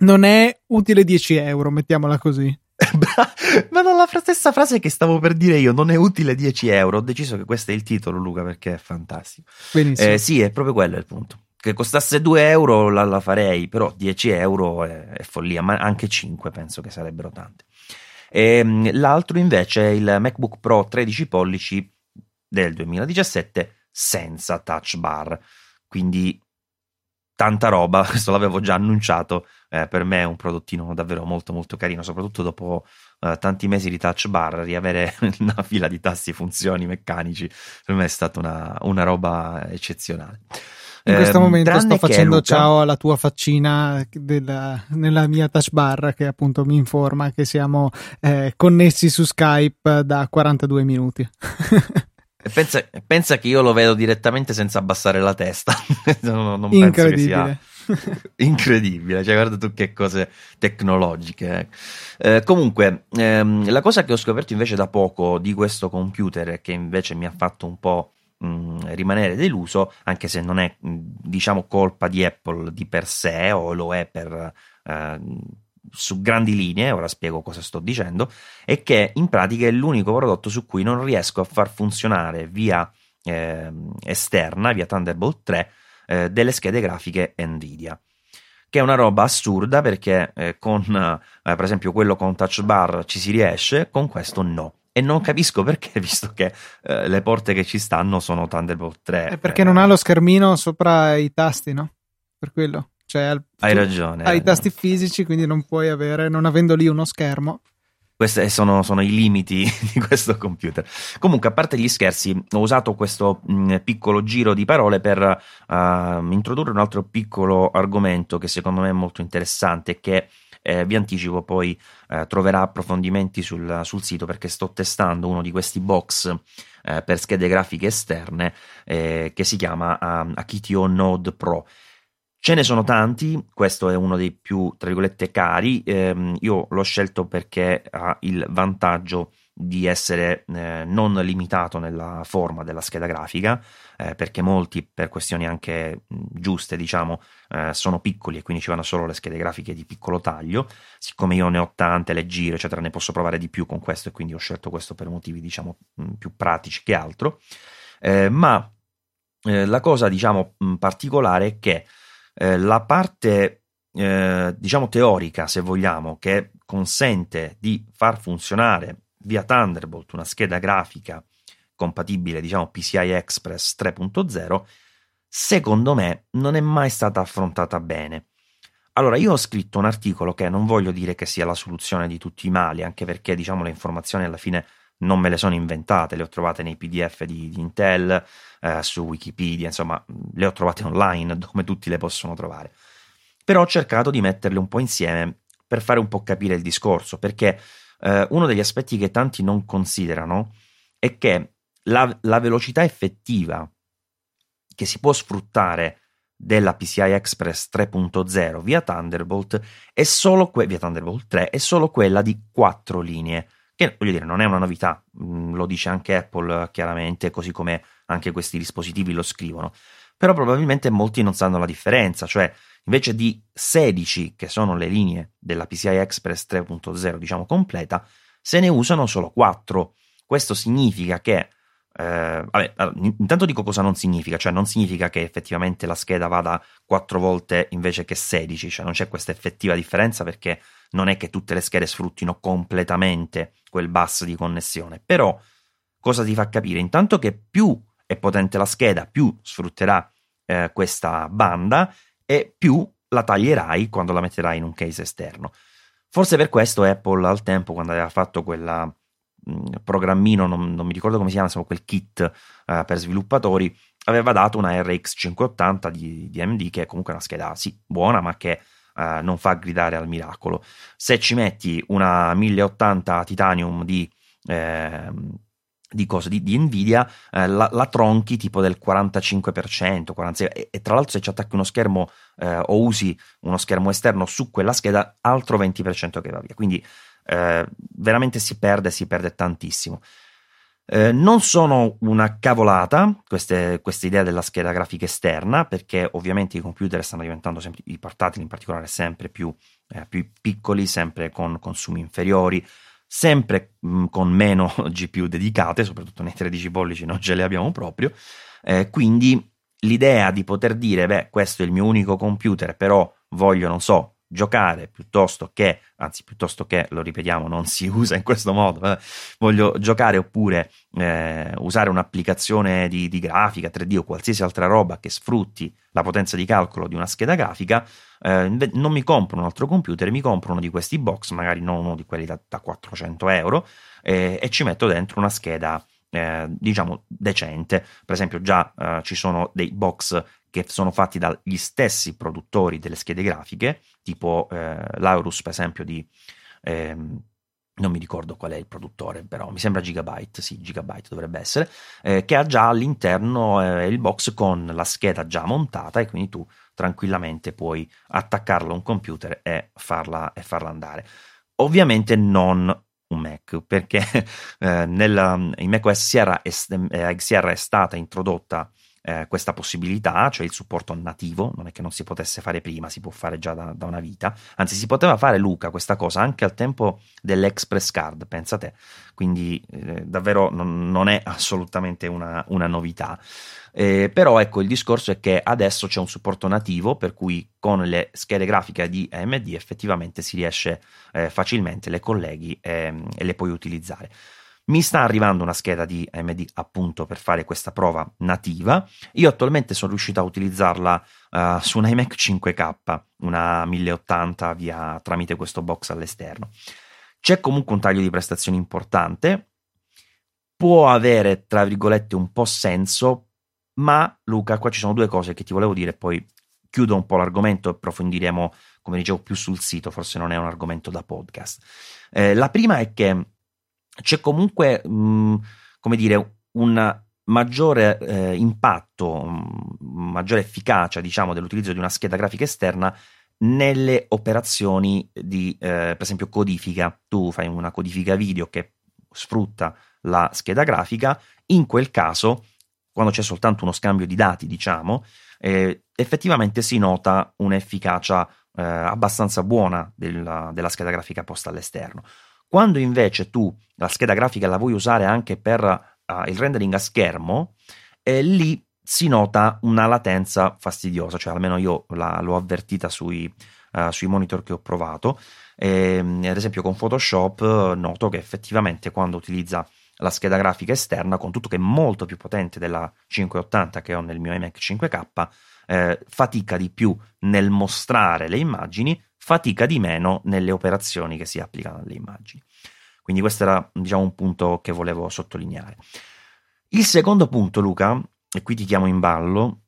[SPEAKER 2] Non è utile 10 euro, mettiamola così.
[SPEAKER 1] Ma non la stessa frase che stavo per dire io, non è utile 10 euro. Ho deciso che questo è il titolo, Luca, perché è fantastico.
[SPEAKER 2] Benissimo.
[SPEAKER 1] Eh, sì, è proprio quello il punto. Che costasse 2 euro la, la farei, però 10 euro è, è, follia, ma anche 5 penso che sarebbero tante. E, ehm, l'altro invece è il MacBook Pro 13 pollici del 2017 senza touch bar. Quindi tanta roba, questo l'avevo già annunciato, eh, per me è un prodottino davvero molto molto carino, soprattutto dopo eh, tanti mesi di touch bar, riavere una fila di tasti funzioni meccanici, per me è stata una, una roba eccezionale.
[SPEAKER 2] In questo eh, momento sto facendo Luca... ciao alla tua faccina della, nella mia touch bar che appunto mi informa che siamo eh, connessi su Skype da 42 minuti.
[SPEAKER 1] Pensa, pensa, che io lo vedo direttamente senza abbassare la testa.
[SPEAKER 2] non, non Incredibile.
[SPEAKER 1] incredibile. Cioè, guarda tu che cose tecnologiche. Eh. Eh, comunque, ehm, la cosa che ho scoperto invece da poco di questo computer che invece mi ha fatto un po' mh, mm, rimanere deluso, anche se non è, mm, diciamo, colpa di Apple di per sé o lo è per. Eh, su grandi linee, ora spiego cosa sto dicendo, è che in pratica è l'unico prodotto su cui non riesco a far funzionare via eh, esterna, via Thunderbolt 3, eh, delle schede grafiche Nvidia. Che è una roba assurda perché eh, con eh, per esempio quello con touch bar ci si riesce, con questo no. E non capisco perché, visto che eh, le porte che ci stanno sono Thunderbolt 3.
[SPEAKER 2] È perché non ha lo schermino sopra i tasti, no? Per quello. Cioè,
[SPEAKER 1] hai ragione.
[SPEAKER 2] Hai i tasti fisici, quindi non puoi avere, non avendo lì uno schermo.
[SPEAKER 1] Questi sono, sono, i limiti di questo computer. Comunque, a parte gli scherzi, ho usato questo mh, mm, piccolo giro di parole per uh, introdurre un altro piccolo argomento che secondo me è molto interessante e che eh, vi anticipo poi eh, troverà approfondimenti sul, sul, sito perché sto testando uno di questi box eh, per schede grafiche esterne eh, che si chiama uh, Akitio Node Pro Ce ne sono tanti, questo è uno dei più, tra virgolette, cari. Eh, io l'ho scelto perché ha il vantaggio di essere eh, non limitato nella forma della scheda grafica, eh, perché molti, per questioni anche giuste, diciamo, eh, sono piccoli e quindi ci vanno solo le schede grafiche di piccolo taglio. Siccome io ne ho tante, le giro, eccetera, ne posso provare di più con questo e quindi ho scelto questo per motivi, diciamo, più pratici che altro. Eh, ma eh, la cosa, diciamo, particolare è che eh, la parte, eh, diciamo, teorica, se vogliamo, che consente di far funzionare via Thunderbolt una scheda grafica compatibile, diciamo, PCI Express 3.0, secondo me non è mai stata affrontata bene. Allora, io ho scritto un articolo che non voglio dire che sia la soluzione di tutti i mali, anche perché, diciamo, le informazioni alla fine non me le sono inventate, le ho trovate nei PDF di, di Intel, eh, su Wikipedia, insomma, le ho trovate online dove tutti le possono trovare. Però ho cercato di metterle un po' insieme per fare un po' capire il discorso, perché eh, uno degli aspetti che tanti non considerano è che la, la velocità effettiva che si può sfruttare della PCI Express 3.0 via Thunderbolt è solo que- via Thunderbolt 3 è solo quella di quattro linee che voglio dire non è una novità, mm, lo dice anche Apple chiaramente, così come anche questi dispositivi lo scrivono, però probabilmente molti non sanno la differenza, cioè invece di 16 che sono le linee della PCI Express 3.0 diciamo completa, se ne usano solo 4. Questo significa che eh, vabbè, intanto dico cosa non significa, cioè non significa che effettivamente la scheda vada 4 volte invece che 16, cioè non c'è questa effettiva differenza perché non è che tutte le schede sfruttino completamente quel bus di connessione, però cosa ti fa capire? Intanto che più è potente la scheda, più sfrutterà eh, questa banda e più la taglierai quando la metterai in un case esterno. Forse per questo Apple al tempo, quando aveva fatto quel programmino, non, non, mi ricordo come si chiama, insomma, quel kit eh, per sviluppatori, aveva dato una RX 580 di, di AMD, che è comunque una scheda sì buona, ma che eh, non fa gridare al miracolo. Se ci metti una 1080 Titanium di, eh, di, cosa, di, di Nvidia, eh, la, la, tronchi tipo del 45%, 46%, e, e, tra l'altro se ci attacchi uno schermo eh, o usi uno schermo esterno su quella scheda, altro 20% che va via. Quindi eh, veramente si perde, si perde tantissimo. Eh, non sono una cavolata queste, queste, idee della scheda grafica esterna, perché ovviamente i computer stanno diventando sempre, i portatili in particolare, sempre più, eh, più piccoli, sempre con consumi inferiori, sempre mh, mm, con meno GPU dedicate, soprattutto nei 13 pollici non ce le abbiamo proprio. Eh, quindi l'idea di poter dire, beh, questo è il mio unico computer, però voglio, non so, giocare piuttosto che, anzi piuttosto che, lo ripetiamo, non si usa in questo modo, eh, voglio giocare oppure eh, usare un'applicazione di, di, grafica 3D o qualsiasi altra roba che sfrutti la potenza di calcolo di una scheda grafica, eh, non mi compro un altro computer, mi compro uno di questi box, magari non uno di quelli da, da 400 euro, e ci metto dentro una scheda eh, diciamo decente. Per esempio, già eh, ci sono dei box che sono fatti dagli stessi produttori delle schede grafiche, tipo eh, l'Aurus, per esempio, di ehm, non mi ricordo qual è il produttore, però mi sembra Gigabyte, sì, Gigabyte dovrebbe essere, eh, che ha già all'interno eh, il box con la scheda già montata e quindi tu tranquillamente puoi attaccarla a un computer e farla, e farla andare. Ovviamente non un Mac, perché eh, nella, in macOS Sierra, eh, Sierra è stata introdotta eh, questa possibilità, cioè il supporto nativo, non è che non si potesse fare prima, si può fare già da, da una vita, anzi si poteva fare Luca questa cosa anche al tempo dell'Express Card, pensa te, quindi eh, davvero non, non, è assolutamente una, una novità. Eh, però ecco il discorso è che adesso c'è un supporto nativo per cui con le schede grafiche di AMD effettivamente si riesce eh, facilmente, le colleghi e, e le puoi utilizzare. Mi sta arrivando una scheda di AMD appunto per fare questa prova nativa. Io attualmente sono riuscito a utilizzarla uh, su un iMac 5K, una 1080 via, tramite questo box all'esterno. C'è comunque un taglio di prestazioni importante, può avere tra virgolette un po' senso, ma Luca, qua ci sono due cose che ti volevo dire, poi chiudo un po' l'argomento e approfondiremo, come dicevo, più sul sito, forse non è un argomento da podcast. Eh, la prima è che c'è comunque, mh, mm, come dire, un maggiore eh, impatto, mh, maggiore efficacia, diciamo, dell'utilizzo di una scheda grafica esterna nelle operazioni di, eh, per esempio, codifica. Tu fai una codifica video che sfrutta la scheda grafica, in quel caso, quando c'è soltanto uno scambio di dati, diciamo, eh, effettivamente si nota un'efficacia eh, abbastanza buona della, della scheda grafica posta all'esterno. Quando invece tu la scheda grafica la vuoi usare anche per uh, il rendering a schermo, eh, lì si nota una latenza fastidiosa, cioè almeno io la, l'ho avvertita sui, uh, sui, monitor che ho provato. E, ad esempio con Photoshop noto che effettivamente quando utilizza la scheda grafica esterna, con tutto che è molto più potente della 580 che ho nel mio iMac 5K, eh, fatica di più nel mostrare le immagini, fatica di meno nelle operazioni che si applicano alle immagini. Quindi questo era diciamo, un punto che volevo sottolineare. Il secondo punto, Luca, e qui ti chiamo in ballo,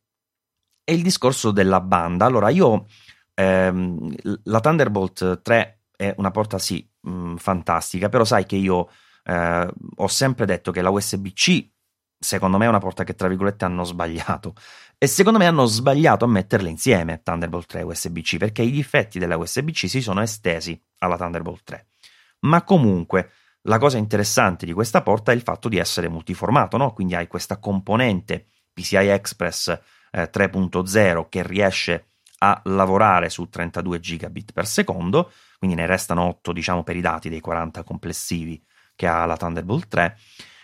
[SPEAKER 1] è il discorso della banda. Allora, io ehm, la Thunderbolt 3 è una porta sì mh, mm, fantastica, però sai che io eh, ho sempre detto che la USB-C secondo me è una porta che tra virgolette hanno sbagliato. E secondo me hanno sbagliato a metterle insieme Thunderbolt 3 e USB-C perché i difetti della USB-C si sono estesi alla Thunderbolt 3 ma comunque la cosa interessante di questa porta è il fatto di essere multiformato no? quindi hai questa componente PCI Express eh, 3.0 che riesce a lavorare su 32 gigabit per secondo quindi ne restano 8 diciamo per i dati dei 40 complessivi che ha la Thunderbolt 3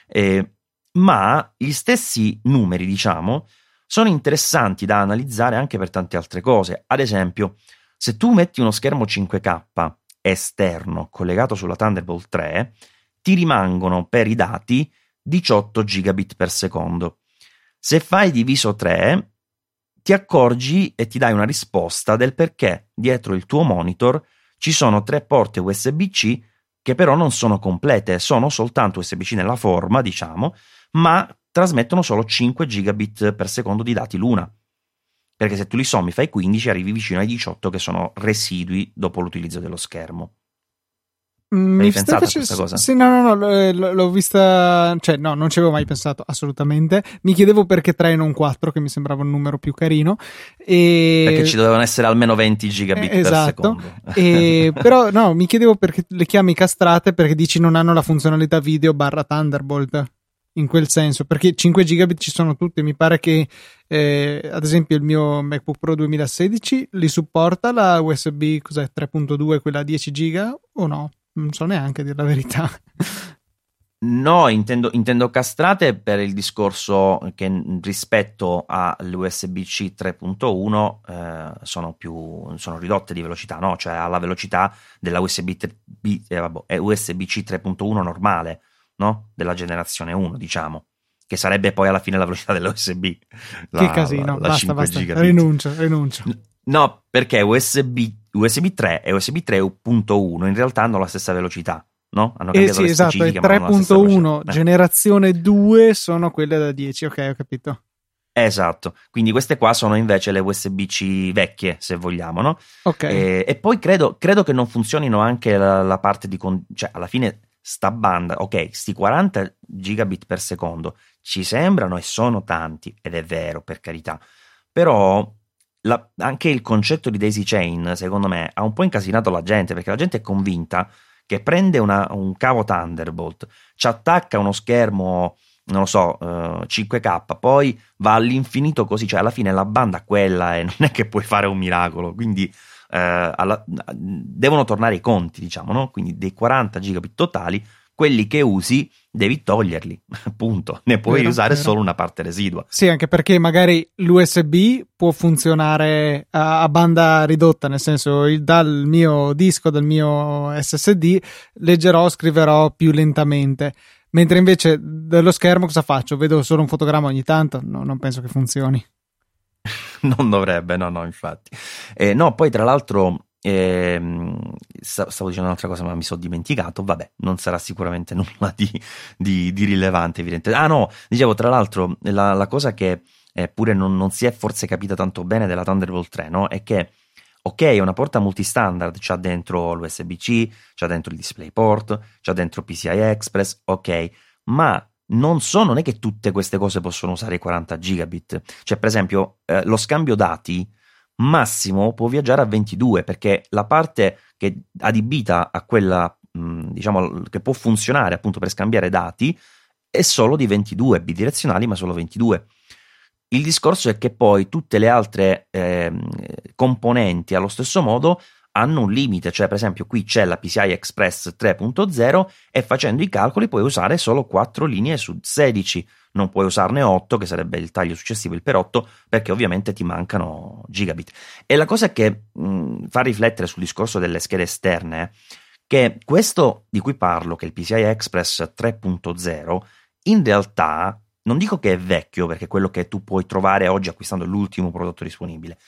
[SPEAKER 1] eh, ma gli stessi numeri, diciamo, sono interessanti da analizzare anche per tante altre cose. Ad esempio, se tu metti uno schermo 5K esterno collegato sulla Thunderbolt 3, ti rimangono per i dati 18 gigabit per secondo. Se fai diviso 3, ti accorgi e ti dai una risposta del perché dietro il tuo monitor ci sono tre porte USB-C che però non sono complete, sono soltanto USB-C nella forma, diciamo, ma trasmettono solo 5 gigabit per secondo di dati l'una. Perché se tu li sommi fai 15 arrivi vicino ai 18 che sono residui dopo l'utilizzo dello schermo. Mm, Hai pensato a questa cosa?
[SPEAKER 2] Sì, no, no, no, eh, l'ho vista, cioè no, non ci avevo mai pensato assolutamente. Mi chiedevo perché 3 e non 4, che mi sembrava un numero più carino. E...
[SPEAKER 1] Perché ci dovevano essere almeno 20 gigabit eh,
[SPEAKER 2] esatto.
[SPEAKER 1] per secondo.
[SPEAKER 2] E, però no, mi chiedevo perché le chiami castrate perché dici non hanno la funzionalità video barra Thunderbolt in quel senso, perché 5 gigabit ci sono tutti. Mi pare che, eh, ad esempio, il mio MacBook Pro 2016 li supporta la USB cos'è, 3.2, quella 10 giga o no? Non so neanche dire la verità.
[SPEAKER 1] No, intendo, intendo, castrate per il discorso che rispetto all'USB-C 3.1 eh, sono, più, sono ridotte di velocità, no? cioè alla velocità della USB, eh, USB-C 3.1 normale no? della generazione 1, diciamo, che sarebbe poi alla fine la velocità dell'USB.
[SPEAKER 2] La, che casino, la, basta, basta, gigabit. rinuncio, rinuncio.
[SPEAKER 1] No, perché USB, USB 3 e USB 3.1 in realtà hanno la stessa velocità. No? Hanno
[SPEAKER 2] eh sì, esatto, 3.1 eh. generazione 2 sono quelle da 10, ok, ho capito.
[SPEAKER 1] Esatto, quindi queste qua sono invece le USB-C vecchie, se vogliamo, no?
[SPEAKER 2] Ok.
[SPEAKER 1] E, e poi credo, credo, che non funzionino anche la, la parte di... Con- cioè, alla fine sta banda, ok, sti 40 gigabit per secondo ci sembrano e sono tanti, ed è vero, per carità, però la, anche il concetto di daisy chain, secondo me, ha un po' incasinato la gente, perché la gente è convinta che prende una, un cavo Thunderbolt, ci attacca uno schermo, non lo so, uh, eh, 5K, poi va all'infinito così, cioè alla fine la banda quella e non è che puoi fare un miracolo, quindi eh, alla, devono tornare i conti, diciamo, no? Quindi dei 40 gigabit totali, quelli che usi devi toglierli, appunto, ne puoi vero, usare vero. solo una parte residua.
[SPEAKER 2] Sì, anche perché magari l'USB può funzionare a, a banda ridotta, nel senso il, dal mio disco, dal mio SSD, leggerò, scriverò più lentamente. Mentre invece dello schermo cosa faccio? Vedo solo un fotogramma ogni tanto? No, non penso che funzioni.
[SPEAKER 1] non dovrebbe, no, no, infatti. Eh, no, poi tra l'altro eh, stavo dicendo un'altra cosa, ma mi sono dimenticato. Vabbè, non sarà sicuramente nulla di, di, di rilevante, evidentemente. Ah, no, dicevo, tra l'altro, la, la cosa che eh, pure non, non, si è forse capita tanto bene della Thunderbolt 3, no? È che, ok, è una porta multistandard, c'ha dentro l'USB-C, c'ha dentro il DisplayPort, c'ha dentro PCI Express, ok, ma non so, non è che tutte queste cose possono usare i 40 gigabit. Cioè, per esempio, eh, lo scambio dati massimo può viaggiare a 22 perché la parte che adibita a quella, mh, mm, diciamo, che può funzionare appunto per scambiare dati è solo di 22 bidirezionali, ma solo 22. Il discorso è che poi tutte le altre eh, componenti allo stesso modo hanno un limite, cioè per esempio qui c'è la PCI Express 3.0 e facendo i calcoli puoi usare solo 4 linee su 16, non puoi usarne 8 che sarebbe il taglio successivo, il per 8, perché ovviamente ti mancano gigabit. E la cosa che mh, fa riflettere sul discorso delle schede esterne è che questo di cui parlo, che è il PCI Express 3.0, in realtà non dico che è vecchio, perché è quello che tu puoi trovare oggi acquistando l'ultimo prodotto disponibile,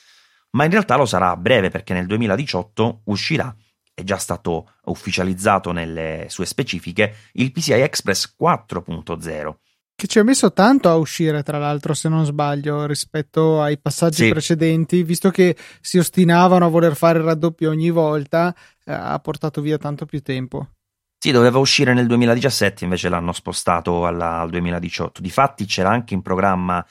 [SPEAKER 1] ma in realtà lo sarà a breve perché nel 2018 uscirà, è già stato ufficializzato nelle sue specifiche, il PCI Express 4.0.
[SPEAKER 2] Che ci ha messo tanto a uscire, tra l'altro, se non sbaglio, rispetto ai passaggi sì. precedenti, visto che si ostinavano a voler fare il raddoppio ogni volta, eh, ha portato via tanto più tempo.
[SPEAKER 1] Sì, doveva uscire nel 2017, invece l'hanno spostato alla, al 2018. Difatti c'era anche in programma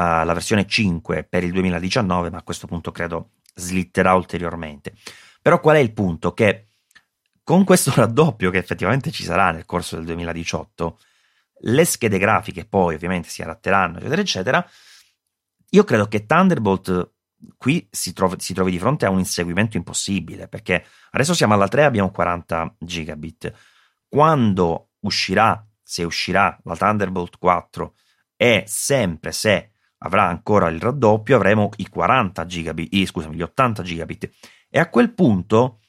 [SPEAKER 1] la versione 5 per il 2019, ma a questo punto credo slitterà ulteriormente. Però qual è il punto? Che con questo raddoppio che effettivamente ci sarà nel corso del 2018, le schede grafiche poi ovviamente si adatteranno, eccetera, eccetera. Io credo che Thunderbolt qui si trovi, si trovi di fronte a un inseguimento impossibile, perché adesso siamo alla 3 abbiamo 40 gigabit. Quando uscirà, se uscirà la Thunderbolt 4, e sempre se avrà ancora il raddoppio, avremo i 40 gigabit, scusami, gli 80 gigabit. E a quel punto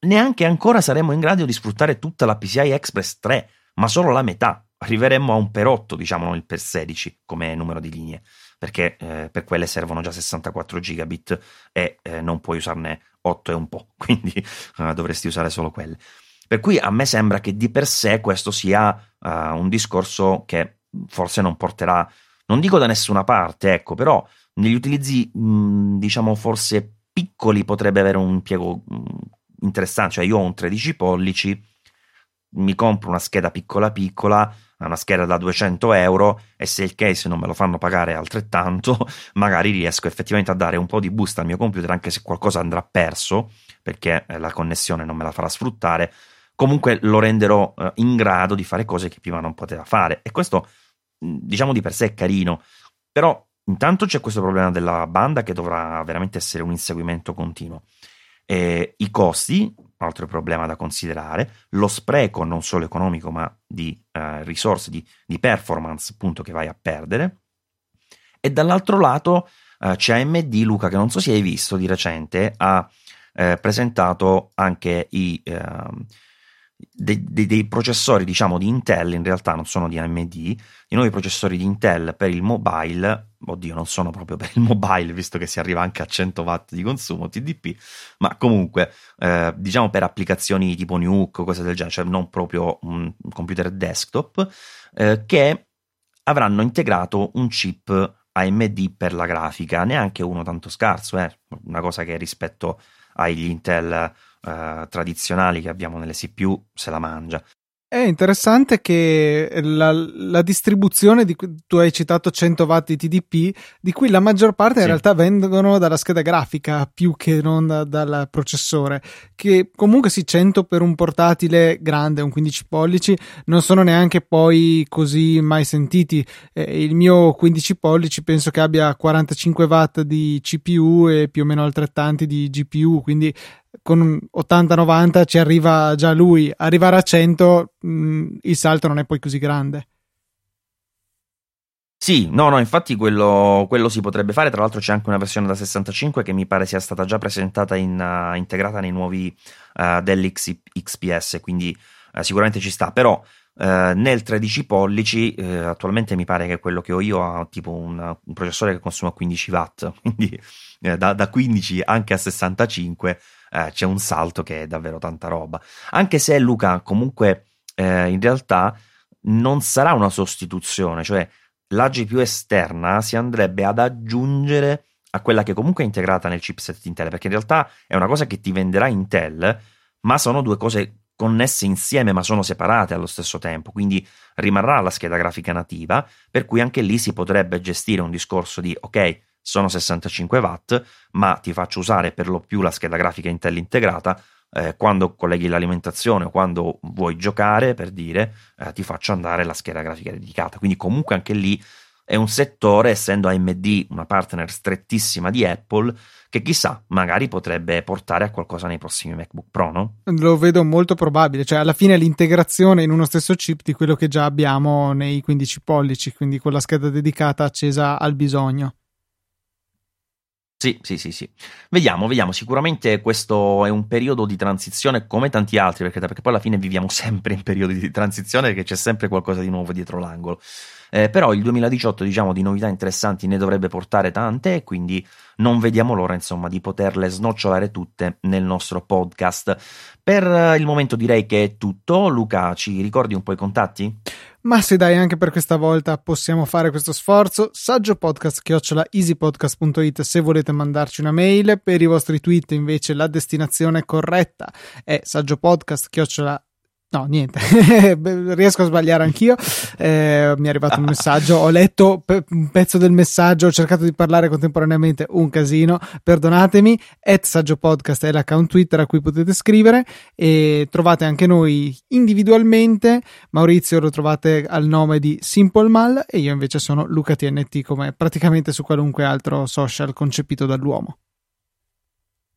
[SPEAKER 1] neanche ancora saremo in grado di sfruttare tutta la PCI Express 3, ma solo la metà. Arriveremo a un per 8, diciamo, non il per 16 come numero di linee, perché eh, per quelle servono già 64 gigabit e eh, non puoi usarne 8 e un po', quindi eh, dovresti usare solo quelle. Per cui a me sembra che di per sé questo sia uh, un discorso che forse non porterà non dico da nessuna parte, ecco, però negli utilizzi, mh, diciamo, forse piccoli potrebbe avere un impiego mh, interessante. Cioè, io ho un 13 pollici, mi compro una scheda piccola piccola, una scheda da 200 euro e se il case non me lo fanno pagare altrettanto, magari riesco effettivamente a dare un po' di boost al mio computer anche se qualcosa andrà perso perché eh, la connessione non me la farà sfruttare, comunque lo renderò eh, in grado di fare cose che prima non poteva fare e questo diciamo di per sé è carino, però intanto c'è questo problema della banda che dovrà veramente essere un inseguimento continuo. E I costi, altro problema da considerare, lo spreco non solo economico ma di eh, risorse, di, di, performance appunto che vai a perdere. E dall'altro lato eh, c'è AMD, Luca, che non so se hai visto di recente, ha eh, presentato anche i, ehm, dei, dei, dei, processori, diciamo, di Intel, in realtà non sono di AMD, i nuovi processori di Intel per il mobile, oddio, non sono proprio per il mobile, visto che si arriva anche a 100 watt di consumo TDP, ma comunque, eh, diciamo per applicazioni tipo Nuke o cose del genere, cioè non proprio un computer desktop, eh, che avranno integrato un chip AMD per la grafica, neanche uno tanto scarso, eh, una cosa che rispetto agli Intel uh, tradizionali che abbiamo nelle CPU se la mangia.
[SPEAKER 2] È interessante che la, la, distribuzione di cui tu hai citato 100 watt di TDP, di cui la maggior parte in realtà vengono dalla scheda grafica più che non da, dal processore, che comunque sì 100 per un portatile grande, un 15 pollici, non sono neanche poi così mai sentiti. Eh, il mio 15 pollici penso che abbia 45 watt di CPU e più o meno altrettanti di GPU, quindi con 80-90 ci arriva già lui, arrivare a 100 mh, mm, il salto non è poi così grande.
[SPEAKER 1] Sì, no, no, infatti quello, quello, si potrebbe fare. Tra l'altro c'è anche una versione da 65 che mi pare sia stata già presentata in, uh, integrata nei nuovi uh, dell'XPS, quindi uh, sicuramente ci sta. Però nel 13 pollici attualmente mi pare che quello che ho io ha tipo un, un processore che consuma 15 watt, quindi da, da 15 anche a 65 eh, c'è un salto che è davvero tanta roba. Anche se Luca comunque eh, in realtà non sarà una sostituzione, cioè la GPU esterna si andrebbe ad aggiungere a quella che comunque è integrata nel chipset Intel, perché in realtà è una cosa che ti venderà Intel, ma sono due cose connesse insieme ma sono separate allo stesso tempo, quindi rimarrà la scheda grafica nativa, per cui anche lì si potrebbe gestire un discorso di ok, sono 65 watt, ma ti faccio usare per lo più la scheda grafica Intel integrata. Eh, quando colleghi l'alimentazione o quando vuoi giocare, per dire, eh, ti faccio andare la scheda grafica dedicata. Quindi, comunque, anche lì è un settore, essendo AMD una partner strettissima di Apple, che chissà, magari potrebbe portare a qualcosa nei prossimi MacBook Pro, no?
[SPEAKER 2] Lo vedo molto probabile, cioè alla fine l'integrazione in uno stesso chip di quello che già abbiamo nei 15 pollici, quindi con la scheda dedicata accesa al bisogno.
[SPEAKER 1] Sì, sì, sì, sì. Vediamo, vediamo. Sicuramente questo è un periodo di transizione come tanti altri, perché, perché poi alla fine viviamo sempre in periodi di transizione perché c'è sempre qualcosa di nuovo dietro l'angolo. Eh, però il 2018, diciamo, di novità interessanti ne dovrebbe portare tante quindi non vediamo l'ora, insomma, di poterle snocciolare tutte nel nostro podcast. Per il momento direi che è tutto. Luca, ci ricordi un po' i contatti?
[SPEAKER 2] Ma se dai, anche per questa volta possiamo fare questo sforzo. Saggio podcast chiocciola easypodcast.it se volete mandarci una mail. Per i vostri tweet, invece, la destinazione corretta è saggiopodcast chiocciola No, niente, riesco a sbagliare anch'io. Eh, mi è arrivato un messaggio, ho letto pe- un pezzo del messaggio, ho cercato di parlare contemporaneamente, un casino, perdonatemi. At Saggio Podcast è l'account Twitter a cui potete scrivere e trovate anche noi individualmente. Maurizio lo trovate al nome di Simple Mal e io invece sono Luca TNT come praticamente su qualunque altro social concepito dall'uomo.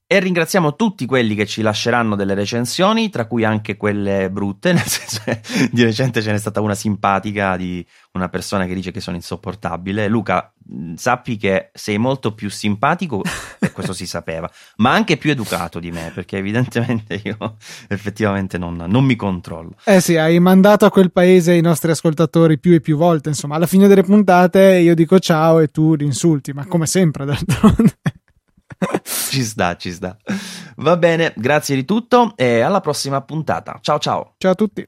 [SPEAKER 1] E ringraziamo tutti quelli che ci lasceranno delle recensioni, tra cui anche quelle brutte, nel senso che di recente ce n'è stata una simpatica di una persona che dice che sono insopportabile. Luca, sappi che sei molto più simpatico, e questo si sapeva, ma anche più educato di me, perché evidentemente io effettivamente non, non mi controllo.
[SPEAKER 2] Eh sì, hai mandato a quel paese i nostri ascoltatori più e più volte, insomma, alla fine delle puntate io dico ciao e tu li insulti, ma come sempre d'altronde.
[SPEAKER 1] ci sta, ci sta. Va bene, grazie di tutto e alla prossima puntata. Ciao ciao.
[SPEAKER 2] Ciao a tutti.